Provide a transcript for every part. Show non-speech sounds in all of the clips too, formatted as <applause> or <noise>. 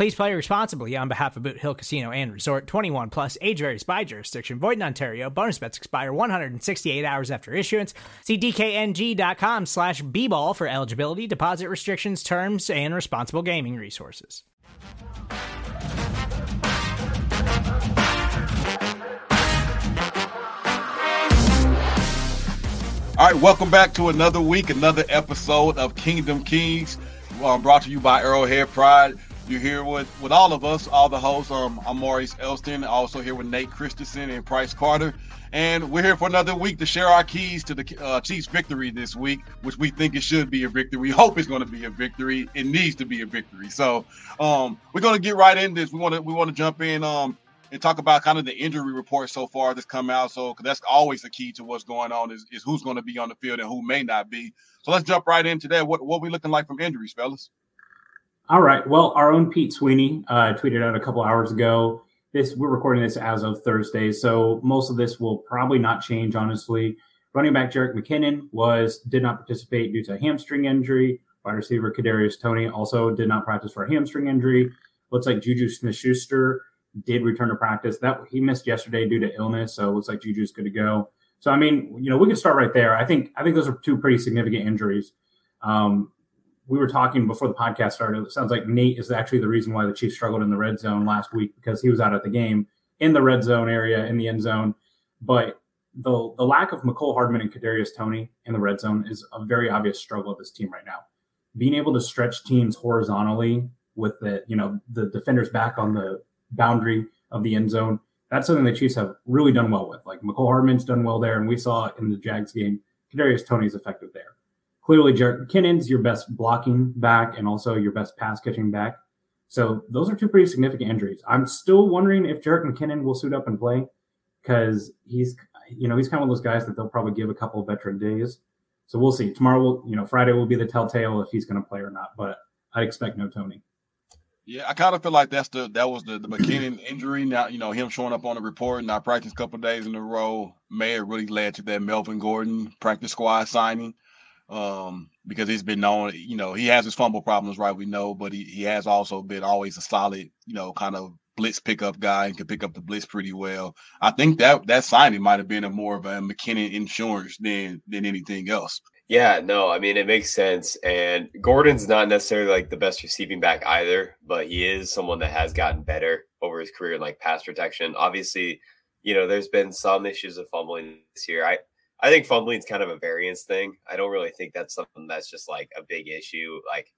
Please play responsibly on behalf of Boot Hill Casino and Resort 21 plus age varies by jurisdiction. Void in Ontario. Bonus bets expire 168 hours after issuance. See DKNG.com slash B ball for eligibility, deposit restrictions, terms, and responsible gaming resources. All right, welcome back to another week, another episode of Kingdom Keys, um, brought to you by Arrowhead Pride. You're here with, with all of us, all the hosts. Um, I'm Maurice Elston, also here with Nate Christensen and Price Carter. And we're here for another week to share our keys to the uh, Chiefs' victory this week, which we think it should be a victory. We hope it's going to be a victory. It needs to be a victory. So um, we're going to get right in this. We want to we want to jump in um, and talk about kind of the injury report so far that's come out. So that's always the key to what's going on is, is who's going to be on the field and who may not be. So let's jump right into that. What what we looking like from injuries, fellas? All right. Well, our own Pete Sweeney uh, tweeted out a couple hours ago. This we're recording this as of Thursday, so most of this will probably not change. Honestly, running back Jerick McKinnon was did not participate due to hamstring injury. Wide receiver Kadarius Toney also did not practice for a hamstring injury. Looks like Juju Smith-Schuster did return to practice. That he missed yesterday due to illness, so it looks like Juju's good to go. So I mean, you know, we can start right there. I think I think those are two pretty significant injuries. Um, we were talking before the podcast started. It sounds like Nate is actually the reason why the Chiefs struggled in the red zone last week because he was out at the game in the red zone area in the end zone. But the the lack of Mecole Hardman and Kadarius Toney in the red zone is a very obvious struggle of this team right now. Being able to stretch teams horizontally with the you know the defenders back on the boundary of the end zone, that's something the Chiefs have really done well with. Like Mecole Hardman's done well there, and we saw in the Jags game, Kadarius Toney's effective there clearly Jerick McKinnon's your best blocking back and also your best pass catching back. So those are two pretty significant injuries. I'm still wondering if Jerick McKinnon will suit up and play because he's you know he's kind of one of those guys that they'll probably give a couple veteran days. So we'll see. Tomorrow will you know Friday will be the telltale if he's going to play or not. But I expect no Toney. Yeah, I kind of feel like that's the that was the, the McKinnon <clears throat> injury. Now, you know, him showing up on the report and not practice a couple days in a row may have really led to that Melvin Gordon practice squad signing um, because he's been known, you know, he has his fumble problems, right? We know, but he, he has also been always a solid, you know, kind of blitz pickup guy and can pick up the blitz pretty well. I think that that signing might have been a more of a McKinnon insurance than than anything else. Yeah, no, I mean it makes sense. And Gordon's not necessarily like the best receiving back either, but he is someone that has gotten better over his career in like pass protection. Obviously, you know, there's been some issues of fumbling this year. I I think fumbling is kind of a variance thing. I don't really think that's something that's just like a big issue. Like,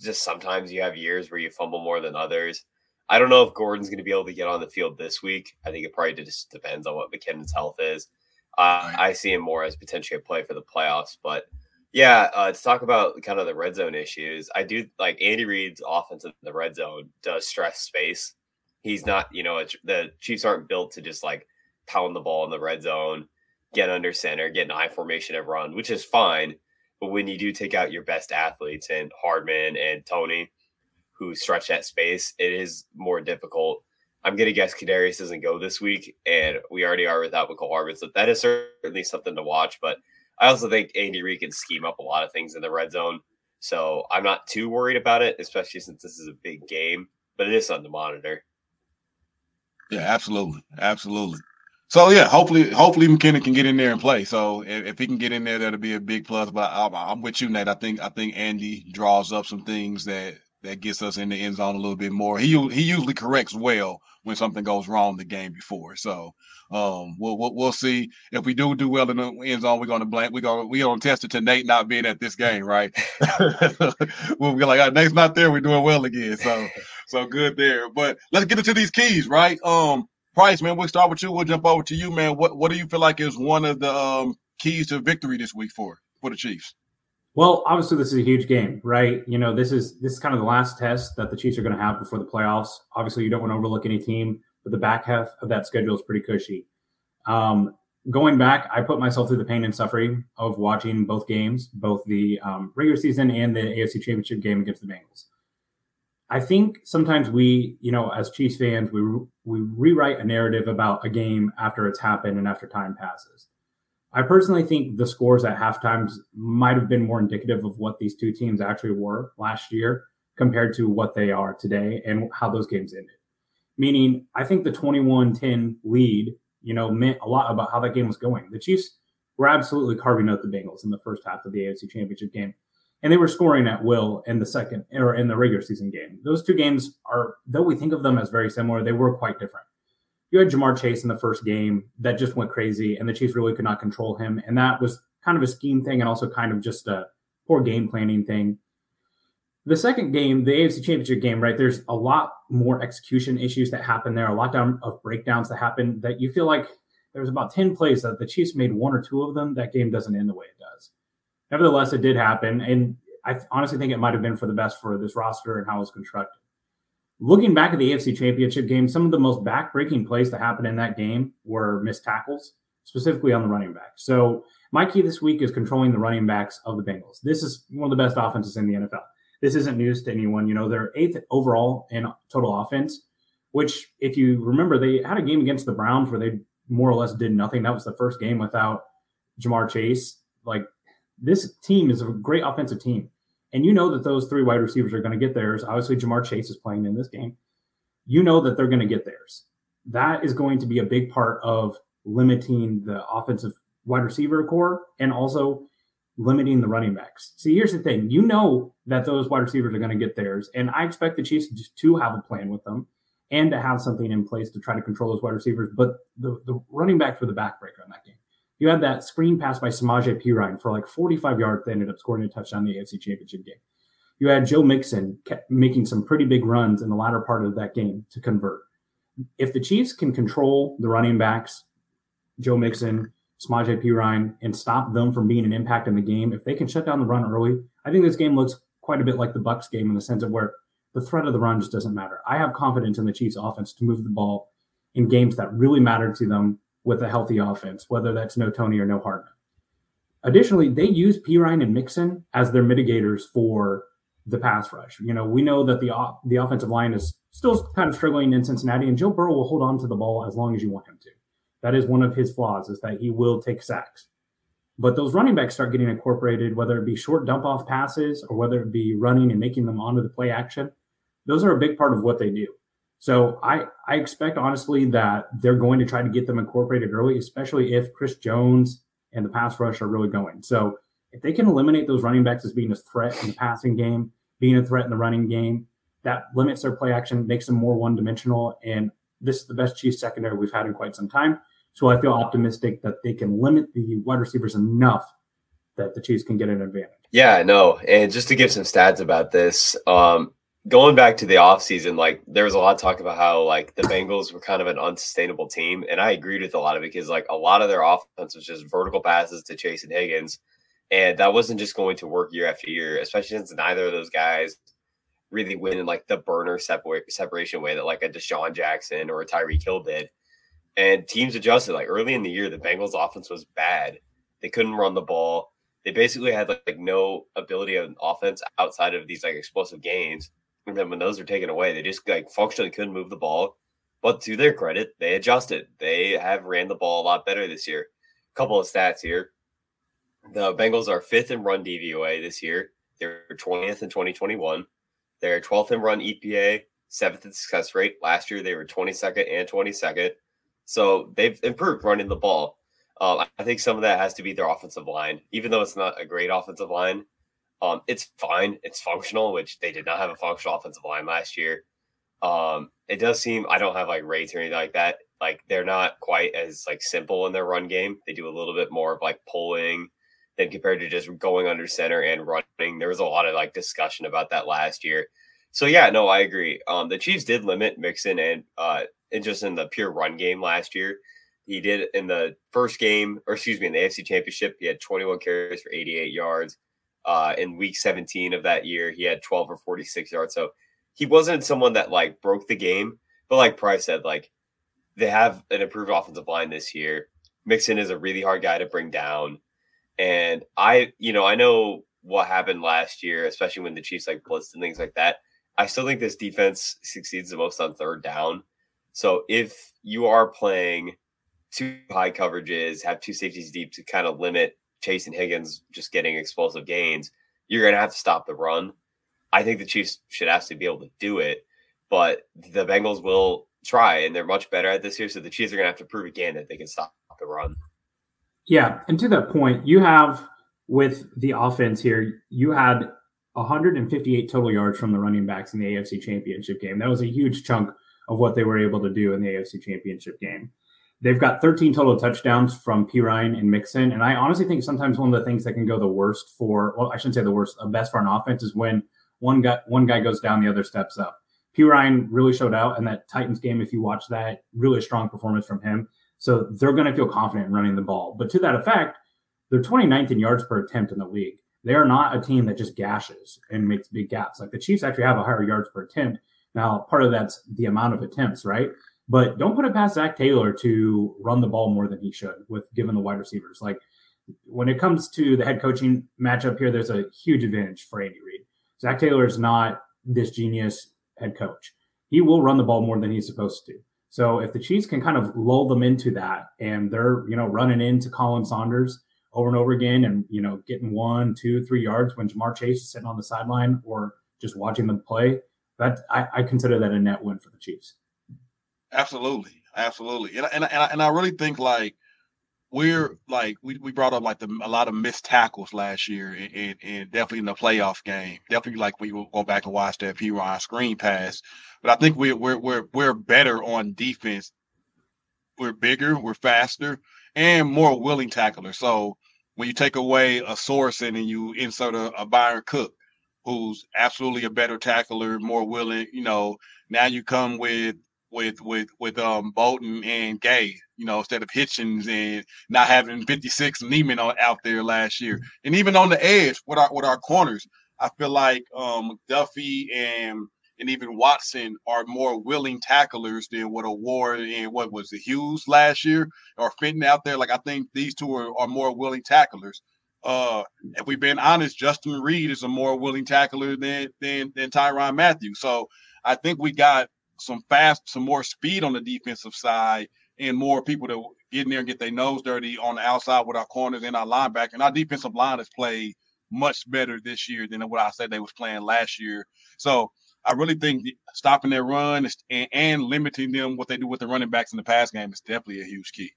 just sometimes you have years where you fumble more than others. I don't know if Gordon's going to be able to get on the field this week. I think it probably just depends on what McKinnon's health is. Uh, I see him more as potentially a play for the playoffs. But yeah, uh, to talk about kind of the red zone issues, I do like Andy Reid's offense in the red zone does stress space. He's not, you know, the Chiefs aren't built to just like pound the ball in the red zone get under center, get an I formation and run, which is fine. But when you do take out your best athletes and Hardman and Toney, who stretch that space, it is more difficult. I'm gonna guess Kadarius doesn't go this week, and we already are without Mecole Hardman, so that is certainly something to watch. But I also think Andy Reid can scheme up a lot of things in the red zone, so I'm not too worried about it, especially since this is a big game. But it is something to monitor. Yeah, absolutely, absolutely. So yeah, hopefully, hopefully McKinnon can get in there and play. So if, if he can get in there, that'll be a big plus. But I, am with you, Nate. I think I think Andy draws up some things that that gets us in the end zone a little bit more. He he usually corrects well when something goes wrong the game before. So um, we'll, we'll, we'll see if we do do well in the end zone. We're going to blame. We're going we're going to test it to Nate not being at this game, right? <laughs> we'll be like, Nate's not there. We're doing well again. So so good there. But let's get into these keys, right? Um, Price, man. We'll start with you. We'll jump over to you, man. What what do you feel like is one of the um, keys to victory this week for for the Chiefs? Well, obviously, this is a huge game, right? You know, this is this is kind of the last test that the Chiefs are going to have before the playoffs. Obviously, you don't want to overlook any team, but the back half of that schedule is pretty cushy. Um, going back, I put myself through the pain and suffering of watching both games, both the um, regular season and the AFC Championship game against the Bengals. I think sometimes we, you know, as Chiefs fans, we we rewrite a narrative about a game after it's happened and after time passes. I personally think the scores at halftimes might have been more indicative of what these two teams actually were last year compared to what they are today and how those games ended. Meaning, I think the 21 10 lead, you know, meant a lot about how that game was going. The Chiefs were absolutely carving out the Bengals in the first half of the AFC Championship game. And they were scoring at will in the second or in the regular season game. Those two games are, though we think of them as very similar, they were quite different you had Ja'Marr Chase in the first game that just went crazy, and the Chiefs really could not control him. And that was kind of a scheme thing and also kind of just a poor game planning thing. The second game, the AFC Championship game, right? There's a lot more execution issues that happen there, a lot of breakdowns that happen that you feel like there's about 10 plays that the Chiefs made one or two of them. That game doesn't end the way it does. Nevertheless, it did happen. And I honestly think it might have been for the best for this roster and how it was constructed looking back at the AFC Championship game, some of the most backbreaking plays that happened in that game were missed tackles, specifically on the running back. So my key this week is controlling the running backs of the Bengals. This is one of the best offenses in the NFL. This isn't news to anyone. You know, they're eighth overall in total offense, which, if you remember, they had a game against the Browns where they more or less did nothing. That was the first game without Ja'Marr Chase. Like, this team is a great offensive team and you know that those three wide receivers are going to get theirs. Obviously, Ja'Marr Chase is playing in this game. You know that they're going to get theirs. That is going to be a big part of limiting the offensive wide receiver core and also limiting the running backs. See, here's the thing. You know that those wide receivers are going to get theirs, and I expect the Chiefs to have a plan with them and to have something in place to try to control those wide receivers. But the, the running backs were the backbreaker in that game. You had that screen pass by Samaje Perine for like 45 yards that ended up scoring a touchdown in the AFC Championship game. You had Joe Mixon making some pretty big runs in the latter part of that game to convert. If the Chiefs can control the running backs, Joe Mixon, Samaje Perine, and stop them from being an impact in the game, if they can shut down the run early, I think this game looks quite a bit like the Bucs game in the sense of where the threat of the run just doesn't matter. I have confidence in the Chiefs offense to move the ball in games that really matter to them with a healthy offense, whether that's no Toney or no Hardman. Additionally, they use Perine and Mixon as their mitigators for the pass rush. You know, we know that the the offensive line is still kind of struggling in Cincinnati, and Joe Burrow will hold on to the ball as long as you want him to. That is one of his flaws, is that he will take sacks. But those running backs start getting incorporated, whether it be short dump off passes or whether it be running and making them onto the play action. Those are a big part of what they do. So I, I expect honestly that they're going to try to get them incorporated early, especially if Chris Jones and the pass rush are really going. So if they can eliminate those running backs as being a threat in the passing game, being a threat in the running game, that limits their play action, makes them more one dimensional. And this is the best Chiefs secondary we've had in quite some time. So I feel optimistic that they can limit the wide receivers enough that the Chiefs can get an advantage. Yeah, no. And just to give some stats about this, um, going back to the offseason, like there was a lot of talk about how like the Bengals were kind of an unsustainable team. And I agreed with a lot of it because like a lot of their offense was just vertical passes to Chase and Higgins. And that wasn't just going to work year after year, especially since neither of those guys really win in like the burner separ- separation way that like a DeSean Jackson or a Tyreek Hill did. And teams adjusted. Like early in the year, the Bengals offense was bad. They couldn't run the ball. They basically had like, like no ability of offense outside of these like explosive games. And then when those are taken away, they just like functionally couldn't move the ball. But to their credit, they adjusted. They have ran the ball a lot better this year. A couple of stats here. The Bengals are fifth in run DVOA this year. They're 20th in 2021. They're 12th in run EPA, seventh in success rate. Last year, they were 22nd and 22nd. So they've improved running the ball. Um, I think some of that has to be their offensive line. Even though it's not a great offensive line, Um, it's fine. It's functional, which they did not have a functional offensive line last year. Um, it does seem I don't have like rates or anything like that. Like they're not quite as like simple in their run game. They do a little bit more of like pulling than compared to just going under center and running. There was a lot of like discussion about that last year. So yeah, no, I agree. Um, the Chiefs did limit Mixon and uh, and just in the pure run game last year. He did in the first game, or excuse me, in the AFC Championship, he had 21 carries for 88 yards. Uh, in Week 17 of that year, he had 12 or 46 yards. So he wasn't someone that like broke the game, but like Price said, like they have an improved offensive line this year. Mixon is a really hard guy to bring down. And I, you know, I know what happened last year, especially when the Chiefs like blitzed and things like that. I still think this defense succeeds the most on third down. So if you are playing two high coverages, have two safeties deep to kind of limit Chase and Higgins just getting explosive gains, you're going to have to stop the run. I think the Chiefs should absolutely be able to do it, but the Bengals will try, and they're much better at this year. So the Chiefs are going to have to prove again that they can stop the run. Yeah, and to that point, you have with the offense here, you had 158 total yards from the running backs in the AFC Championship game. That was a huge chunk of what they were able to do in the AFC Championship game. They've got 13 total touchdowns from Perine and Mixon. And I honestly think sometimes one of the things that can go the worst for, well, I shouldn't say the worst, the best for an offense is when one guy, one guy goes down, the other steps up. Perine really showed out in that Titans game. If you watch that, really strong performance from him. So they're going to feel confident in running the ball. But to that effect, they're 29th in yards per attempt in the league. They are not a team that just gashes and makes big gaps. Like the Chiefs actually have a higher yards per attempt. Now, part of that's the amount of attempts, right? But don't put it past Zac Taylor to run the ball more than he should with given the wide receivers. Like when it comes to the head coaching matchup here, there's a huge advantage for Andy Reid. Zac Taylor is not this genius head coach. He will run the ball more than he's supposed to. So if the Chiefs can kind of lull them into that and they're, you know, running into Khalen Saunders over and over again and, you know, getting one, two, three yards when Ja'Marr Chase is sitting on the sideline or just watching them play, that I, I consider that a net win for the Chiefs. Absolutely. Absolutely. And, and, and, I, and I really think like we're like we, we brought up like the, a lot of missed tackles last year and, and, and definitely in the playoff game. Definitely like we will go back and watch that Perine screen pass. But I think we're we're we're we're better on defense. We're bigger, we're faster, and more willing tacklers. So when you take away a Sorensen and you insert a, a Bryan Cook, who's absolutely a better tackler, more willing, you know, now you come with with with with um Bolton and Gay, you know, instead of Hitchens and not having 56 Niemann out there last year. And even on the edge with our with our corners, I feel like um Duffy and and even Watson are more willing tacklers than what Award and what was the Hughes last year or Fenton out there. Like I think these two are, are more willing tacklers. Uh, if we've been honest, Justin Reid is a more willing tackler than than than Tyrann Mathieu. So I think we got some fast, some more speed on the defensive side, and more people to get in there and get their nose dirty on the outside with our corners and our linebacker. And our defensive line has played much better this year than what I said they was playing last year. So I really think stopping their run and, and limiting them what they do with the running backs in the pass game is definitely a huge key.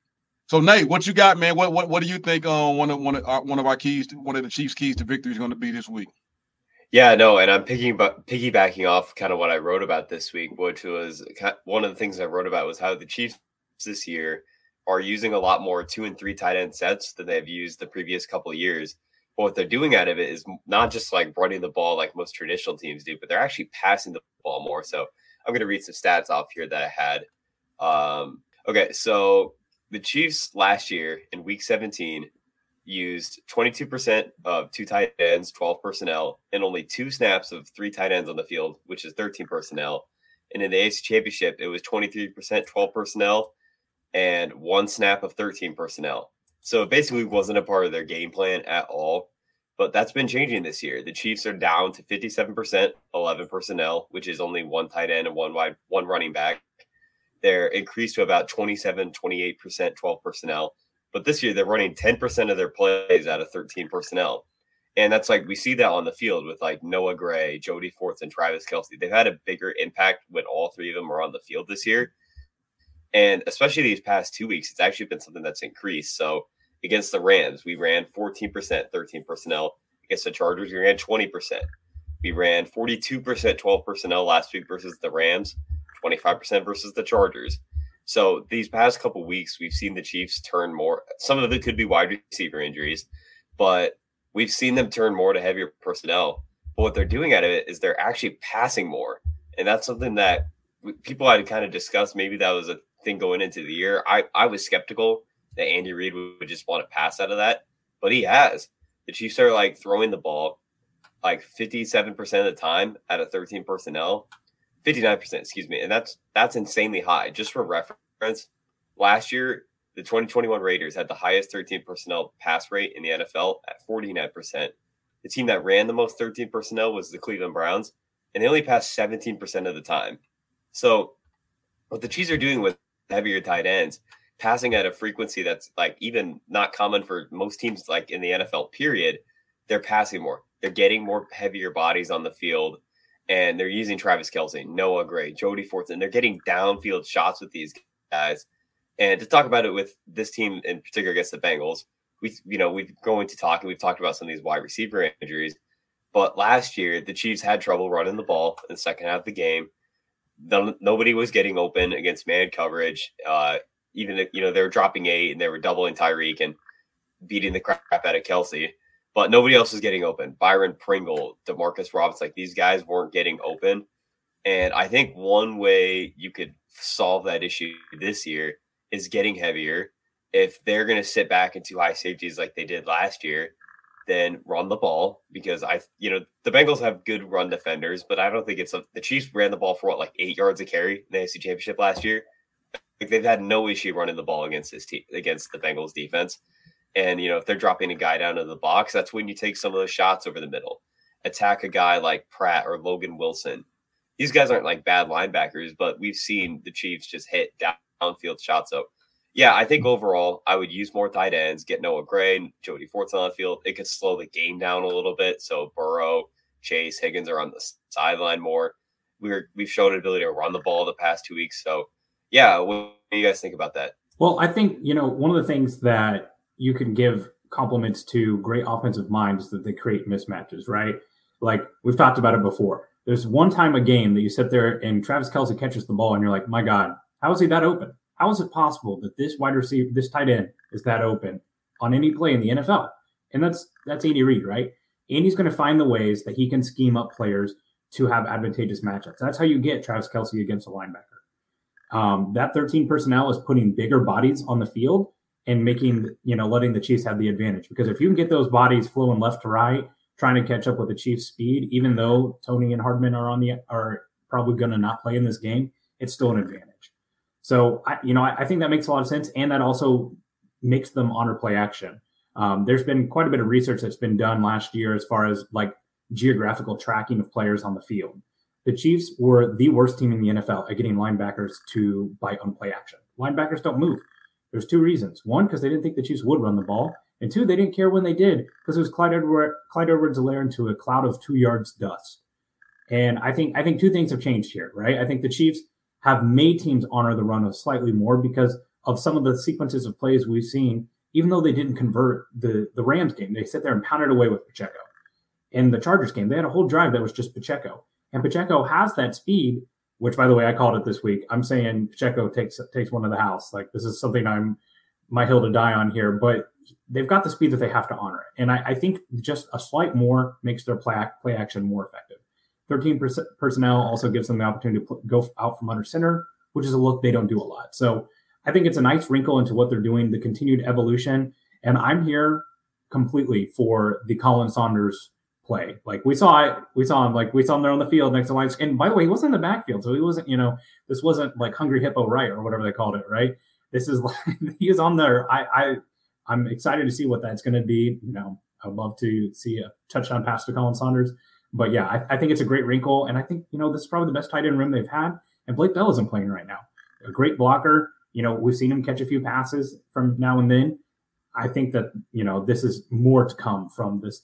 So Nate, what you got, man? What what, what do you think on uh, one of one of our, one of our keys, one of the Chiefs' keys to victory is going to be this week? Yeah, no, and I'm picking piggybacking off kind of what I wrote about this week, which was one of the things I wrote about was how the Chiefs this year are using a lot more two and three tight end sets than they've used the previous couple years. But what they're doing out of it is not just like running the ball like most traditional teams do, but they're actually passing the ball more. So I'm going to read some stats off here that I had. Um, okay, so the Chiefs last year in Week 17 used 22% of two tight ends, 12 personnel, and only two snaps of three tight ends on the field, which is 13 personnel. And in the AFC Championship, it was 23%, 12 personnel, and one snap of 13 personnel. So it basically wasn't a part of their game plan at all. But that's been changing this year. The Chiefs are down to 57%, 11 personnel, which is only one tight end and one wide, one running back. They're increased to about 27, 28%, 12 personnel but this year they're running 10% of their plays out of 13 personnel. And that's like we see that on the field with like Noah Gray, Jody Forts, and Travis Kelce. They've had a bigger impact when all three of them are on the field this year. And especially these past two weeks, it's actually been something that's increased. So against the Rams, we ran 14%, 13 personnel. against the Chargers, we ran 20%. We ran 42% 12 personnel last week versus the Rams, 25% versus the Chargers. So these past couple weeks, we've seen the Chiefs turn more. Some of it could be wide receiver injuries, but we've seen them turn more to heavier personnel. But what they're doing out of it is they're actually passing more. And that's something that people had kind of discussed. Maybe that was a thing going into the year. I, I was skeptical that Andy Reid would just want to pass out of that, but he has. The Chiefs are like throwing the ball like 57% of the time out of 13 personnel, 59%, excuse me. And that's that's insanely high. Just for reference, last year the 2021 Raiders had the highest 13 personnel pass rate in the NFL at 49%. The team that ran the most 13 personnel was the Cleveland Browns, and they only passed 17% of the time. So, what the Chiefs are doing with heavier tight ends, passing at a frequency that's like even not common for most teams, like in the NFL, period, they're passing more. They're getting more heavier bodies on the field, and they're using Travis Kelce, Noah Gray, Jody Fortson. They're getting downfield shots with these guys. And to talk about it with this team in particular against the Bengals, we you know we've going to talk and we've talked about some of these wide receiver injuries. But last year, the Chiefs had trouble running the ball in the second half of the game. The, nobody was getting open against man coverage. Uh, even if, you know they were dropping eight and they were doubling Tyreek and beating the crap out of Kelce, but nobody else was getting open. Byron Pringle, Demarcus Roberts, like these guys weren't getting open. And I think one way you could solve that issue this year is getting heavier. If they're going to sit back into high safeties like they did last year, then run the ball because I, you know, the Bengals have good run defenders, but I don't think it's a, the Chiefs ran the ball for what like eight yards a carry in the AFC Championship last year. Like they've had no issue running the ball against this team against the Bengals defense. And you know, if they're dropping a guy down to the box, that's when you take some of those shots over the middle. Attack a guy like Pratt or Logan Wilson. These guys aren't like bad linebackers, but we've seen the Chiefs just hit downfield shots. So yeah, I think overall I would use more tight ends, get Noah Gray, Jody Fortson on the field. It could slow the game down a little bit. So Burrow, Chase, Higgins are on the sideline more. We're we've shown an ability to run the ball the past two weeks. So yeah, what do you guys think about that? Well, I think you know one of the things that you can give compliments to great offensive minds that they create mismatches, right? Like we've talked about it before. There's one time a game that you sit there and Travis Kelce catches the ball and you're like, my God, how is he that open? How is it possible that this wide receiver, this tight end, is that open on any play in the NFL? And that's that's Andy Reid, right? Andy's going to find the ways that he can scheme up players to have advantageous matchups. That's how you get Travis Kelce against a linebacker. Um, that 13 personnel is putting bigger bodies on the field and making you know letting the Chiefs have the advantage. Because if you can get those bodies flowing left to right, trying to catch up with the Chiefs' speed, even though Toney and Hardman are on the are probably going to not play in this game, it's still an advantage. So, I, you know, I, I, think that makes a lot of sense, and that also makes them honor play action. Um, there's been quite a bit of research that's been done last year as far as like geographical tracking of players on the field. The Chiefs were the worst team in the NFL at getting linebackers to bite on play action. Linebackers don't move. There's two reasons. One, because they didn't think the Chiefs would run the ball, and two, they didn't care when they did because it was Clyde Edward Clyde Edwards-Helaire into a cloud of two yards dust. And I think I think two things have changed here, right? I think the Chiefs have made teams honor the run of slightly more because of some of the sequences of plays we've seen, even though they didn't convert the, the Rams game, they sit there and pounded away with Pacheco. In the Chargers game, they had a whole drive that was just Pacheco. And Pacheco has that speed, which by the way, I called it this week. I'm saying Pacheco takes takes one of the house. Like this is something I'm my hill to die on here, but they've got the speed that they have to honor it. And I, I think just a slight more makes their play, play action more effective. 13 personnel also gives them the opportunity to go out from under center, which is a look they don't do a lot. So I think it's a nice wrinkle into what they're doing, the continued evolution. And I'm here completely for the Khalen Saunders play. Like we saw it, we saw him, like we saw him there on the field next to lines. And by the way, he wasn't in the backfield. So he wasn't, you know, this wasn't like Hungry Hippo Right or whatever they called it, right? This is <laughs> like he is on there. I, I I'm excited to see what that's going to be. You know, I'd love to see a touchdown pass to Khalen Saunders. But yeah, I, I, think it's a great wrinkle, and I think you know this is probably the best tight end room they've had. And Blake Bell isn't playing right now. A great blocker. You know, we've seen him catch a few passes from now and then. I think that you know this is more to come from this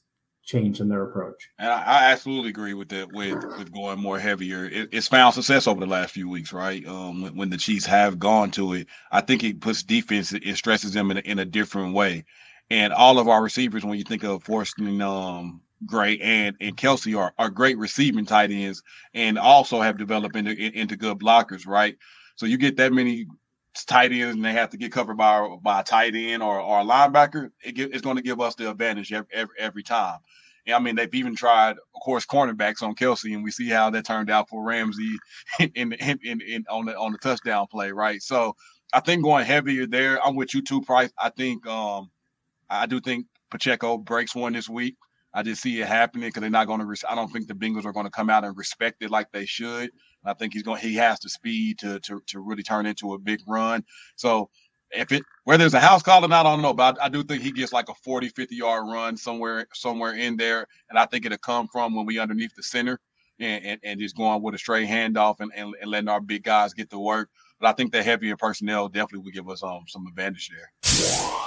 change in their approach. And I, I absolutely agree with that. With with going more heavier, it, it's found success over the last few weeks, right? Um, when, when, the Chiefs have gone to it, I think it puts defense, it stresses them in a, in a different way. And all of our receivers, when you think of forcing um Gray and and Kelce are, are great receiving tight ends, and also have developed into into good blockers, right? So you get that many tight ends, and they have to get covered by by a tight end or, or a linebacker. It it's going to give us the advantage every, every, every time. And I mean, they've even tried, of course, cornerbacks on Kelce, and we see how that turned out for Ramsey <laughs> in, in, in, in on the on the touchdown play, right? So I think going heavier there. I'm with you too, Price. I think um I do think Pacheco breaks one this week. I just see it happening because they're not going to. Res- I don't think the Bengals are going to come out and respect it like they should. I think he's going. He has the speed to to to really turn into a big run. So if it whether it's a house call or not, I don't know, but I, I, do think he gets like a 40, 50 yard run somewhere somewhere in there, and I think it'll come from when we underneath the center and, and, and just going with a straight handoff and, and, and letting our big guys get to work. But I think the heavier personnel definitely would give us um some advantage there.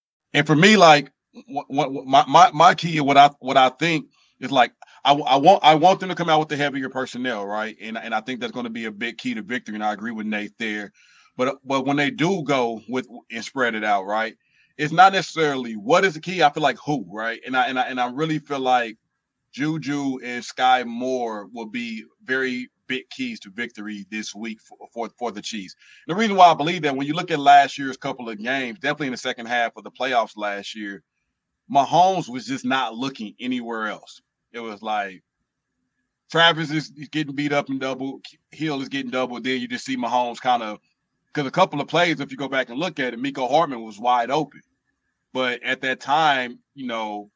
And for me, like what, what, my, my my key, what I what I think is like I, I want I want them to come out with the heavier personnel, right? And and I think that's going to be a big key to victory. And I agree with Nate there. But but when they do go with and spread it out, right? It's not necessarily what is the key. I feel like who, right? And I and I and I really feel like Juju and Sky Moore will be very big keys to victory this week for, for, for the Chiefs. The reason why I believe that when you look at last year's couple of games, definitely in the second half of the playoffs last year, Mahomes was just not looking anywhere else. It was like Travis is getting beat up and double, Hill is getting double. Then you just see Mahomes kind of because a couple of plays, if you go back and look at it, Mecole Hardman was wide open. But at that time, you know,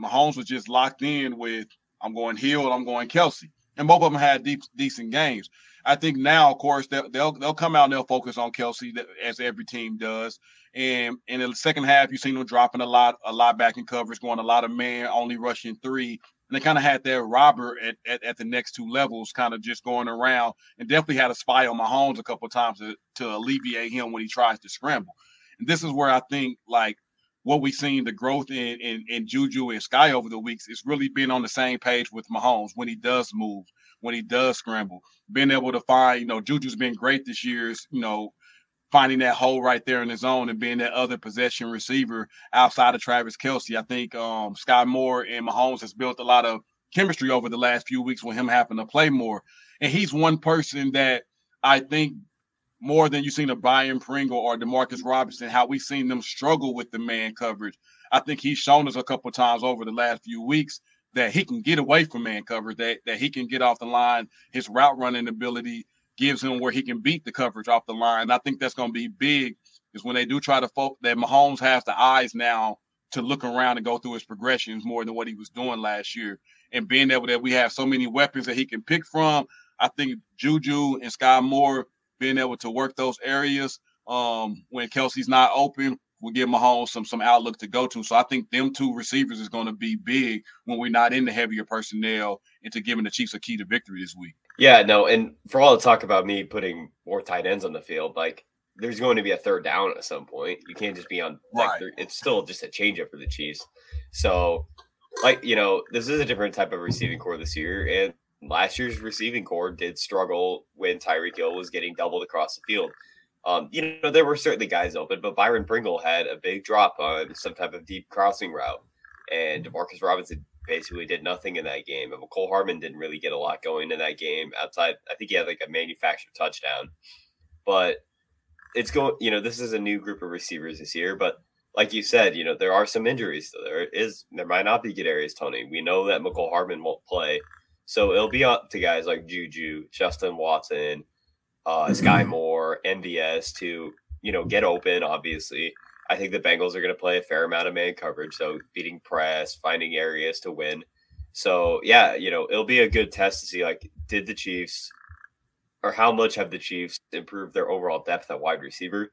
Mahomes was just locked in with I'm going Hill, I'm going Kelce and both of them had deep, decent games. I think now, of course, they'll, they'll they'll come out and they'll focus on Kelce as every team does. And in the second half, you've seen them dropping a lot, a lot back in coverage, going a lot of man, only rushing three. And they kind of had their robber at, at, at, the next two levels, kind of just going around, and definitely had a spy on Mahomes a couple times to, to alleviate him when he tries to scramble. And this is where I think like what we've seen the growth in, in, in Juju and Sky over the weeks is really being on the same page with Mahomes when he does move, when he does scramble, being able to find, you know, Juju's been great this year, you know, finding that hole right there in his zone and being that other possession receiver outside of Travis Kelce. I think um, Sky Moore and Mahomes has built a lot of chemistry over the last few weeks with him having to play more. And he's one person that I think more than you've seen a Byron Pringle or Demarcus Robinson, how we've seen them struggle with the man coverage. I think he's shown us a couple times over the last few weeks that he can get away from man coverage, that, that he can get off the line. His route running ability gives him where he can beat the coverage off the line. And I think that's going to be big is when they do try to focus that Mahomes has the eyes now to look around and go through his progressions more than what he was doing last year. And being able that we have so many weapons that he can pick from, I think Juju and Sky Moore being able to work those areas um, when Kelce's not open will give Mahomes some some outlook to go to. So I think them two receivers is going to be big when we're not in the heavier personnel into giving the Chiefs a key to victory this week. Yeah, no, and for all the talk about me putting more tight ends on the field, like there's going to be a third down at some point. You can't just be on like right. it's still just a changeup for the Chiefs. So like, you know, this is a different type of receiving core this year and last year's receiving core did struggle when Tyreek Hill was getting doubled across the field. Um, you know, there were certainly guys open, but Byron Pringle had a big drop on some type of deep crossing route, and Demarcus Robinson basically did nothing in that game. And Mecole Hardman didn't really get a lot going in that game outside. I think he had like a manufactured touchdown, but it's going. You know, this is a new group of receivers this year, but like you said, you know, there are some injuries. There is, there might not be Kadarius Toney. We know that Mecole Hardman won't play. So it'll be up to guys like Juju, Justin Watson, uh, Sky Moore, MVS to, you know, get open, obviously. I think the Bengals are going to play a fair amount of man coverage. So beating press, finding areas to win. So yeah, you know, it'll be a good test to see like, did the Chiefs or how much have the Chiefs improved their overall depth at wide receiver?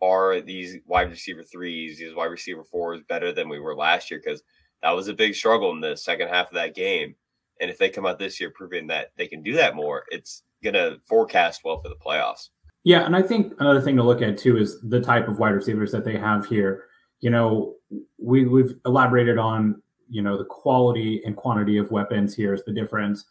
Are these wide receiver threes, these wide receiver fours better than we were last year? Because that was a big struggle in the second half of that game. And if they come out this year proving that they can do that more, it's going to forecast well for the playoffs. Yeah, and I think another thing to look at too is the type of wide receivers that they have here. You know, we we've elaborated on you know the quality and quantity of weapons here is the difference,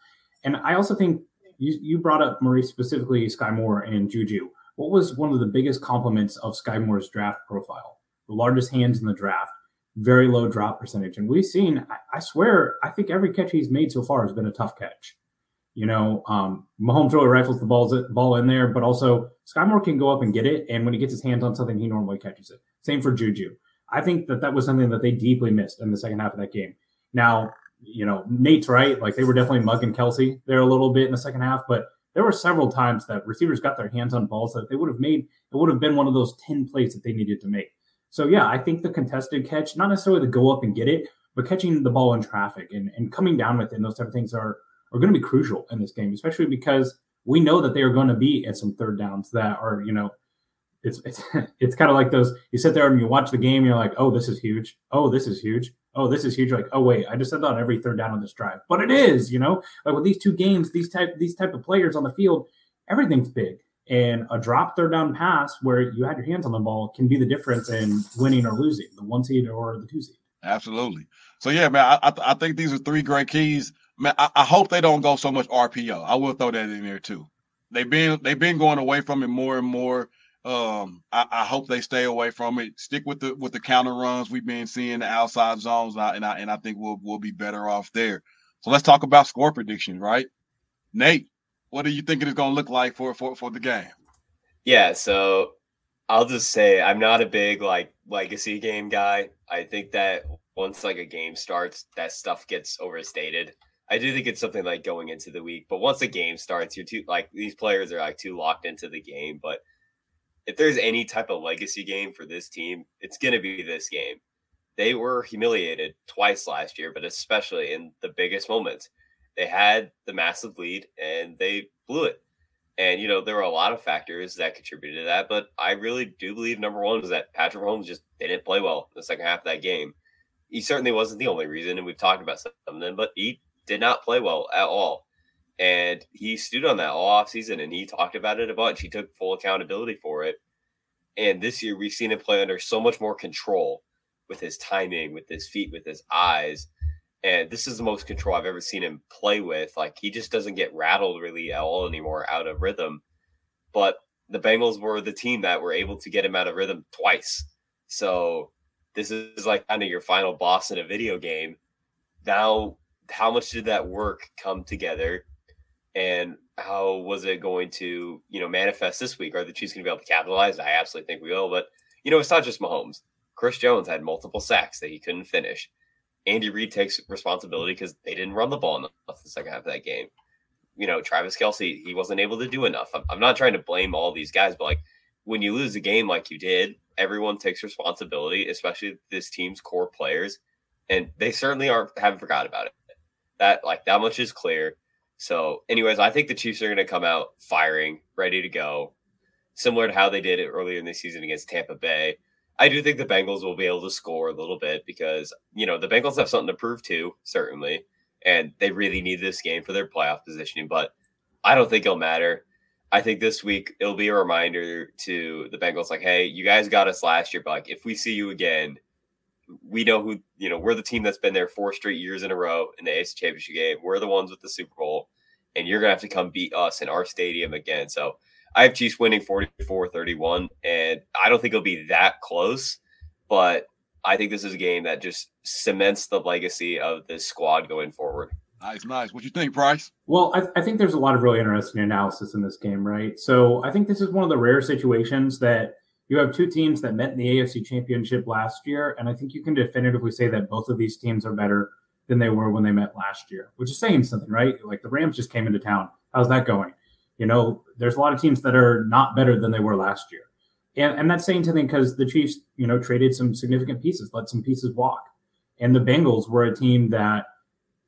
and I also think you you brought up Maurice specifically Sky Moore and Juju. What was one of the biggest compliments of Sky Moore's draft profile? The largest hands in the draft, very low drop percentage, and we've seen. I, swear, I think every catch he's made so far has been a tough catch. You know, um, Mahomes really rifles the balls ball in there, but also Sky Moore can go up and get it, and when he gets his hands on something, he normally catches it. Same for Juju. I think that that was something that they deeply missed in the second half of that game. Now, you know, Nate's right; like they were definitely mugging Kelce there a little bit in the second half, but there were several times that receivers got their hands on balls that they would have made. It would have been one of those ten plays that they needed to make. So yeah, I think the contested catch, not necessarily the go up and get it, but catching the ball in traffic and, and coming down with it and those type of things are are going to be crucial in this game, especially because we know that they are going to be at some third downs that are, you know, it's it's <laughs> it's kind of like those. You sit there and you watch the game, you're like, oh, this is huge. Oh, this is huge. Oh, this is huge. Like, oh wait, I just said that on every third down on this drive, but it is, you know, like with these two games, these type these type of players on the field, everything's big. And a drop third down pass where you had your hands on the ball can be the difference in winning or losing, the one seed or the two seed. Absolutely. So yeah, man, I, I, think these are three great keys man, I, I, hope they don't go so much RPO. I will throw that in there too. They've been they've been going away from it more and more. Um, I, I, hope they stay away from it. Stick with the with the counter runs we've been seeing the outside zones, and I, and I and I think we'll we'll be better off there. So let's talk about score predictions, right? Nate, what do you think it is going to look like for for for the game? Yeah, so I'll just say I'm not a big like legacy game guy. I think that once like a game starts, that stuff gets overstated. I do think it's something like going into the week, but once the game starts, you're too like these players are like too locked into the game. But if there's any type of legacy game for this team, it's going to be this game. They were humiliated twice last year, but especially in the biggest moments. They had the massive lead and they blew it. And, you know, there were a lot of factors that contributed to that. But I really do believe number one was that Patrick Mahomes just didn't play well in the second half of that game. He certainly wasn't the only reason. And we've talked about some of them, but he did not play well at all. And he stood on that all offseason and he talked about it a bunch. He took full accountability for it. And this year we've seen him play under so much more control with his timing, with his feet, with his eyes. And this is the most control I've ever seen him play with. Like he just doesn't get rattled really at all anymore out of rhythm. But the Bengals were the team that were able to get him out of rhythm twice. So this is like kind of your final boss in a video game. Now how much did that work come together and how was it going to you know manifest this week are the chiefs going to be able to capitalize i absolutely think we will but you know it's not just mahomes chris jones had multiple sacks that he couldn't finish andy reid takes responsibility because they didn't run the ball enough the second half of that game you know travis Kelce, he wasn't able to do enough I'm, I'm not trying to blame all these guys but like when you lose a game like you did everyone takes responsibility especially this team's core players and they certainly aren't haven't forgot about it that like that much is clear. So, anyways, I think the Chiefs are going to come out firing, ready to go, similar to how they did it earlier in the season against Tampa Bay. I do think the Bengals will be able to score a little bit because you know the Bengals have something to prove too, certainly, and they really need this game for their playoff positioning. But I don't think it'll matter. I think this week it'll be a reminder to the Bengals, like, hey, you guys got us last year, but like if we see you again, we know who you know. We're the team that's been there four straight years in a row in the AFC Championship game. We're the ones with the Super Bowl, and you're gonna have to come beat us in our stadium again. So I have Chiefs winning 44-31, and I don't think it'll be that close, but I think this is a game that just cements the legacy of this squad going forward. Nice, nice. What do you think, Price? Well, I, I, think there's a lot of really interesting analysis in this game, right? So I think this is one of the rare situations that you have two teams that met in the AFC Championship last year, and I think you can definitively say that both of these teams are better than they were when they met last year, which is saying something, right? Like the Rams just came into town. How's that going? You know, there's a lot of teams that are not better than they were last year. And, and that's saying something because the Chiefs, you know, traded some significant pieces, let some pieces walk. And the Bengals were a team that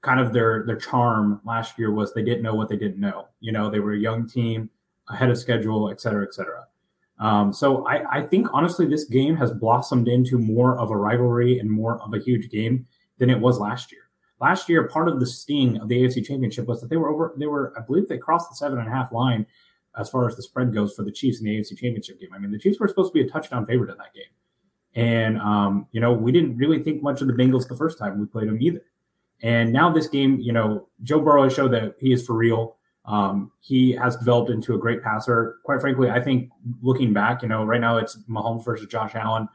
kind of their their charm last year was they didn't know what they didn't know. You know, they were a young team, ahead of schedule, et cetera, et cetera. Um, so I, I think honestly, this game has blossomed into more of a rivalry and more of a huge game than it was last year. Last year, part of the sting of the AFC Championship was that they were over. They were, I believe, they crossed the seven and a half line as far as the spread goes for the Chiefs in the AFC Championship game. I mean, the Chiefs were supposed to be a touchdown favorite in that game, and um, you know we didn't really think much of the Bengals the first time we played them either. And now this game, you know, Joe Burrow has showed that he is for real. Um, he has developed into a great passer. Quite frankly, I think looking back, you know, right now it's Mahomes versus Josh Allen,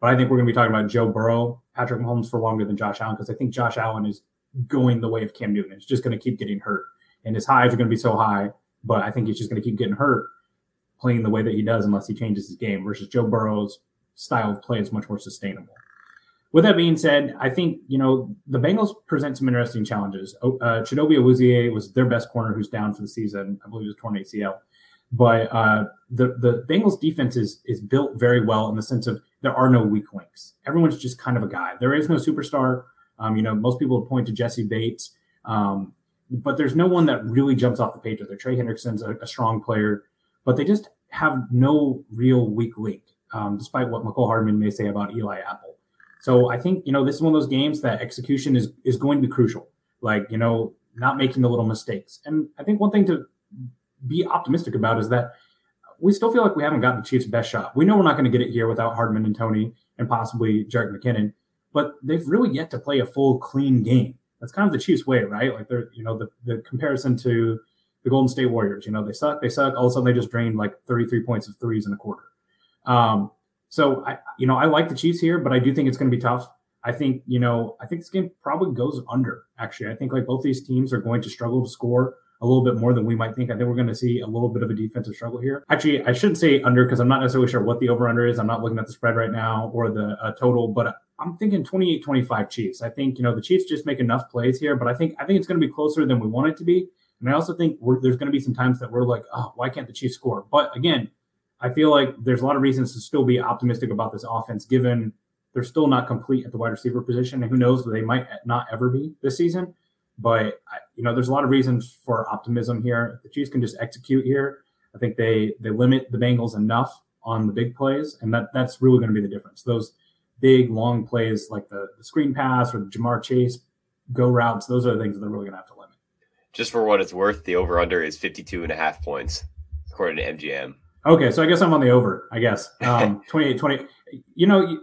but I think we're going to be talking about Joe Burrow, Patrick Mahomes for longer than Josh Allen because I think Josh Allen is going the way of Cam Newton. It's just going to keep getting hurt, and his highs are going to be so high, but I think he's just going to keep getting hurt playing the way that he does unless he changes his game. Versus Joe Burrow's style of play is much more sustainable. With that being said, I think you know the Bengals present some interesting challenges. Uh, Chidobe Awuzie was their best corner, who's down for the season. I believe it was torn ACL. But uh, the the Bengals defense is is built very well in the sense of there are no weak links. Everyone's just kind of a guy. There is no superstar. Um, you know, most people would point to Jessie Bates, um, but there's no one that really jumps off the page it. Trey Hendrickson's a, a strong player, but they just have no real weak link, um, despite what Mecole Hardman may say about Eli Apple. So I think you know this is one of those games that execution is is going to be crucial. Like you know, not making the little mistakes. And I think one thing to be optimistic about is that we still feel like we haven't gotten the Chiefs' best shot. We know we're not going to get it here without Hardman and Toney and possibly Jerick McKinnon, but they've really yet to play a full clean game. That's kind of the Chiefs' way, right? Like they're you know the the comparison to the Golden State Warriors. You know they suck, they suck. All of a sudden they just drained like 33 points of threes in a quarter. Um, so I, you know, I like the Chiefs here, but I do think it's going to be tough. I think, you know, I think this game probably goes under. Actually, I think like both these teams are going to struggle to score a little bit more than we might think. I think we're going to see a little bit of a defensive struggle here. Actually, I shouldn't say under because I'm not necessarily sure what the over under is. I'm not looking at the spread right now or the uh, total, but I'm thinking 28 25 Chiefs. I think, you know, the Chiefs just make enough plays here, but I think, I think it's going to be closer than we want it to be. And I also think there's going to be some times that we're like, oh, why can't the Chiefs score? But again, I feel like there's a lot of reasons to still be optimistic about this offense, given they're still not complete at the wide receiver position, and who knows they might not ever be this season. But you know, there's a lot of reasons for optimism here. The Chiefs can just execute here, I think they they limit the Bengals enough on the big plays, and that that's really going to be the difference. Those big long plays like the, the screen pass or the Ja'Marr Chase go routes, those are the things that they're really going to have to limit. Just for what it's worth, the over under is 52 and a half points, according to MGM. Okay, so I guess I'm on the over, I guess. Um, <laughs> 28 20. You know,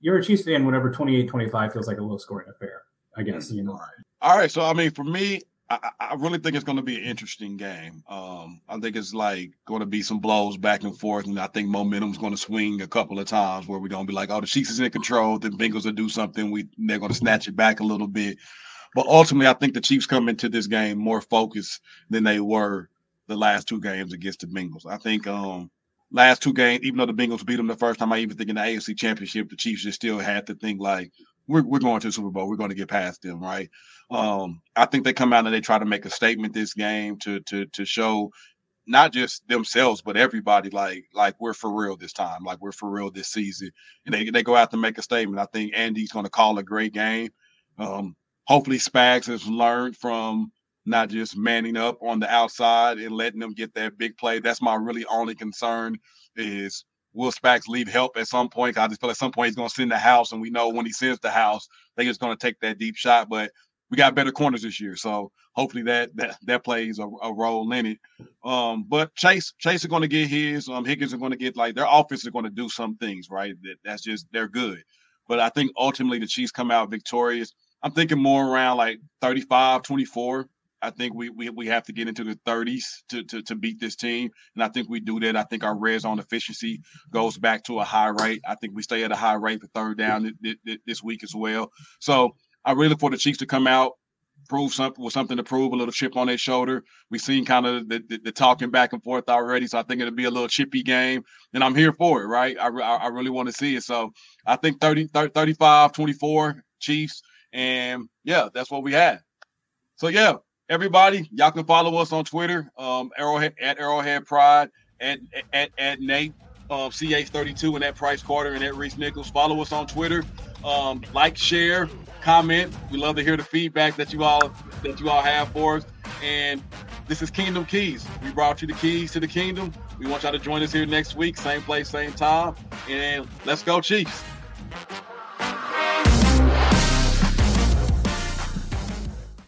you're a Chiefs fan whenever 28 25 feels like a low scoring affair, I guess. You know. All right. All right. So, I mean, for me, I, I really think it's going to be an interesting game. Um, I think it's like going to be some blows back and forth, and I think momentum's going to swing a couple of times where we're going to be like, "Oh, the Chiefs is in control." The Bengals will do something. We they're going to snatch it back a little bit, but ultimately, I think the Chiefs come into this game more focused than they were the last two games against the Bengals. I think um last two games, even though the Bengals beat them the first time, I even think in the AFC Championship, the Chiefs just still had to think like we're we're going to the Super Bowl, we're going to get past them, right? Um, I think they come out and they try to make a statement this game to to to show not just themselves but everybody like like we're for real this time, like we're for real this season, and they they go out to make a statement. I think Andy's going to call a great game. Um, hopefully, Spags has learned from not just manning up on the outside and letting them get that big play. That's my really only concern is will Spags leave help at some point? I just feel at some point he's going to send the house, and we know when he sends the house, they just going to take that deep shot. But we got better corners this year, so hopefully that that that plays a, a role in it. Um, but Chase Chase is going to get his. Um, Higgins are going to get like their offense is going to do some things, right? That that's just they're good. But I think ultimately the Chiefs come out victorious. I'm thinking more around like 35, 24. I think we, we we have to get into the 30s to, to to beat this team, and I think we do that. I think our red zone efficiency goes back to a high rate. I think we stay at a high rate for third down this week as well. So I really look for the Chiefs to come out prove something with something to prove, a little chip on their shoulder. We've seen kind of the, the, the, talking back and forth already, so I think it'll be a little chippy game, and I'm here for it, right? I, I, I really want to see it. So I think 30, 30, 35, 24 Chiefs, and yeah, that's what we had. So yeah, everybody, y'all can follow us on Twitter, um, Arrowhead at Arrowhead Pride, at at, at Nate um, CH32 and that Price Carter and at Reese Nichols. Follow us on Twitter. Um, like, share, comment. We love to hear the feedback that you all that you all have for us. And this is Kingdom Keys. We brought you the keys to the kingdom. We want y'all to join us here next week, same place, same time. And let's go, Chiefs.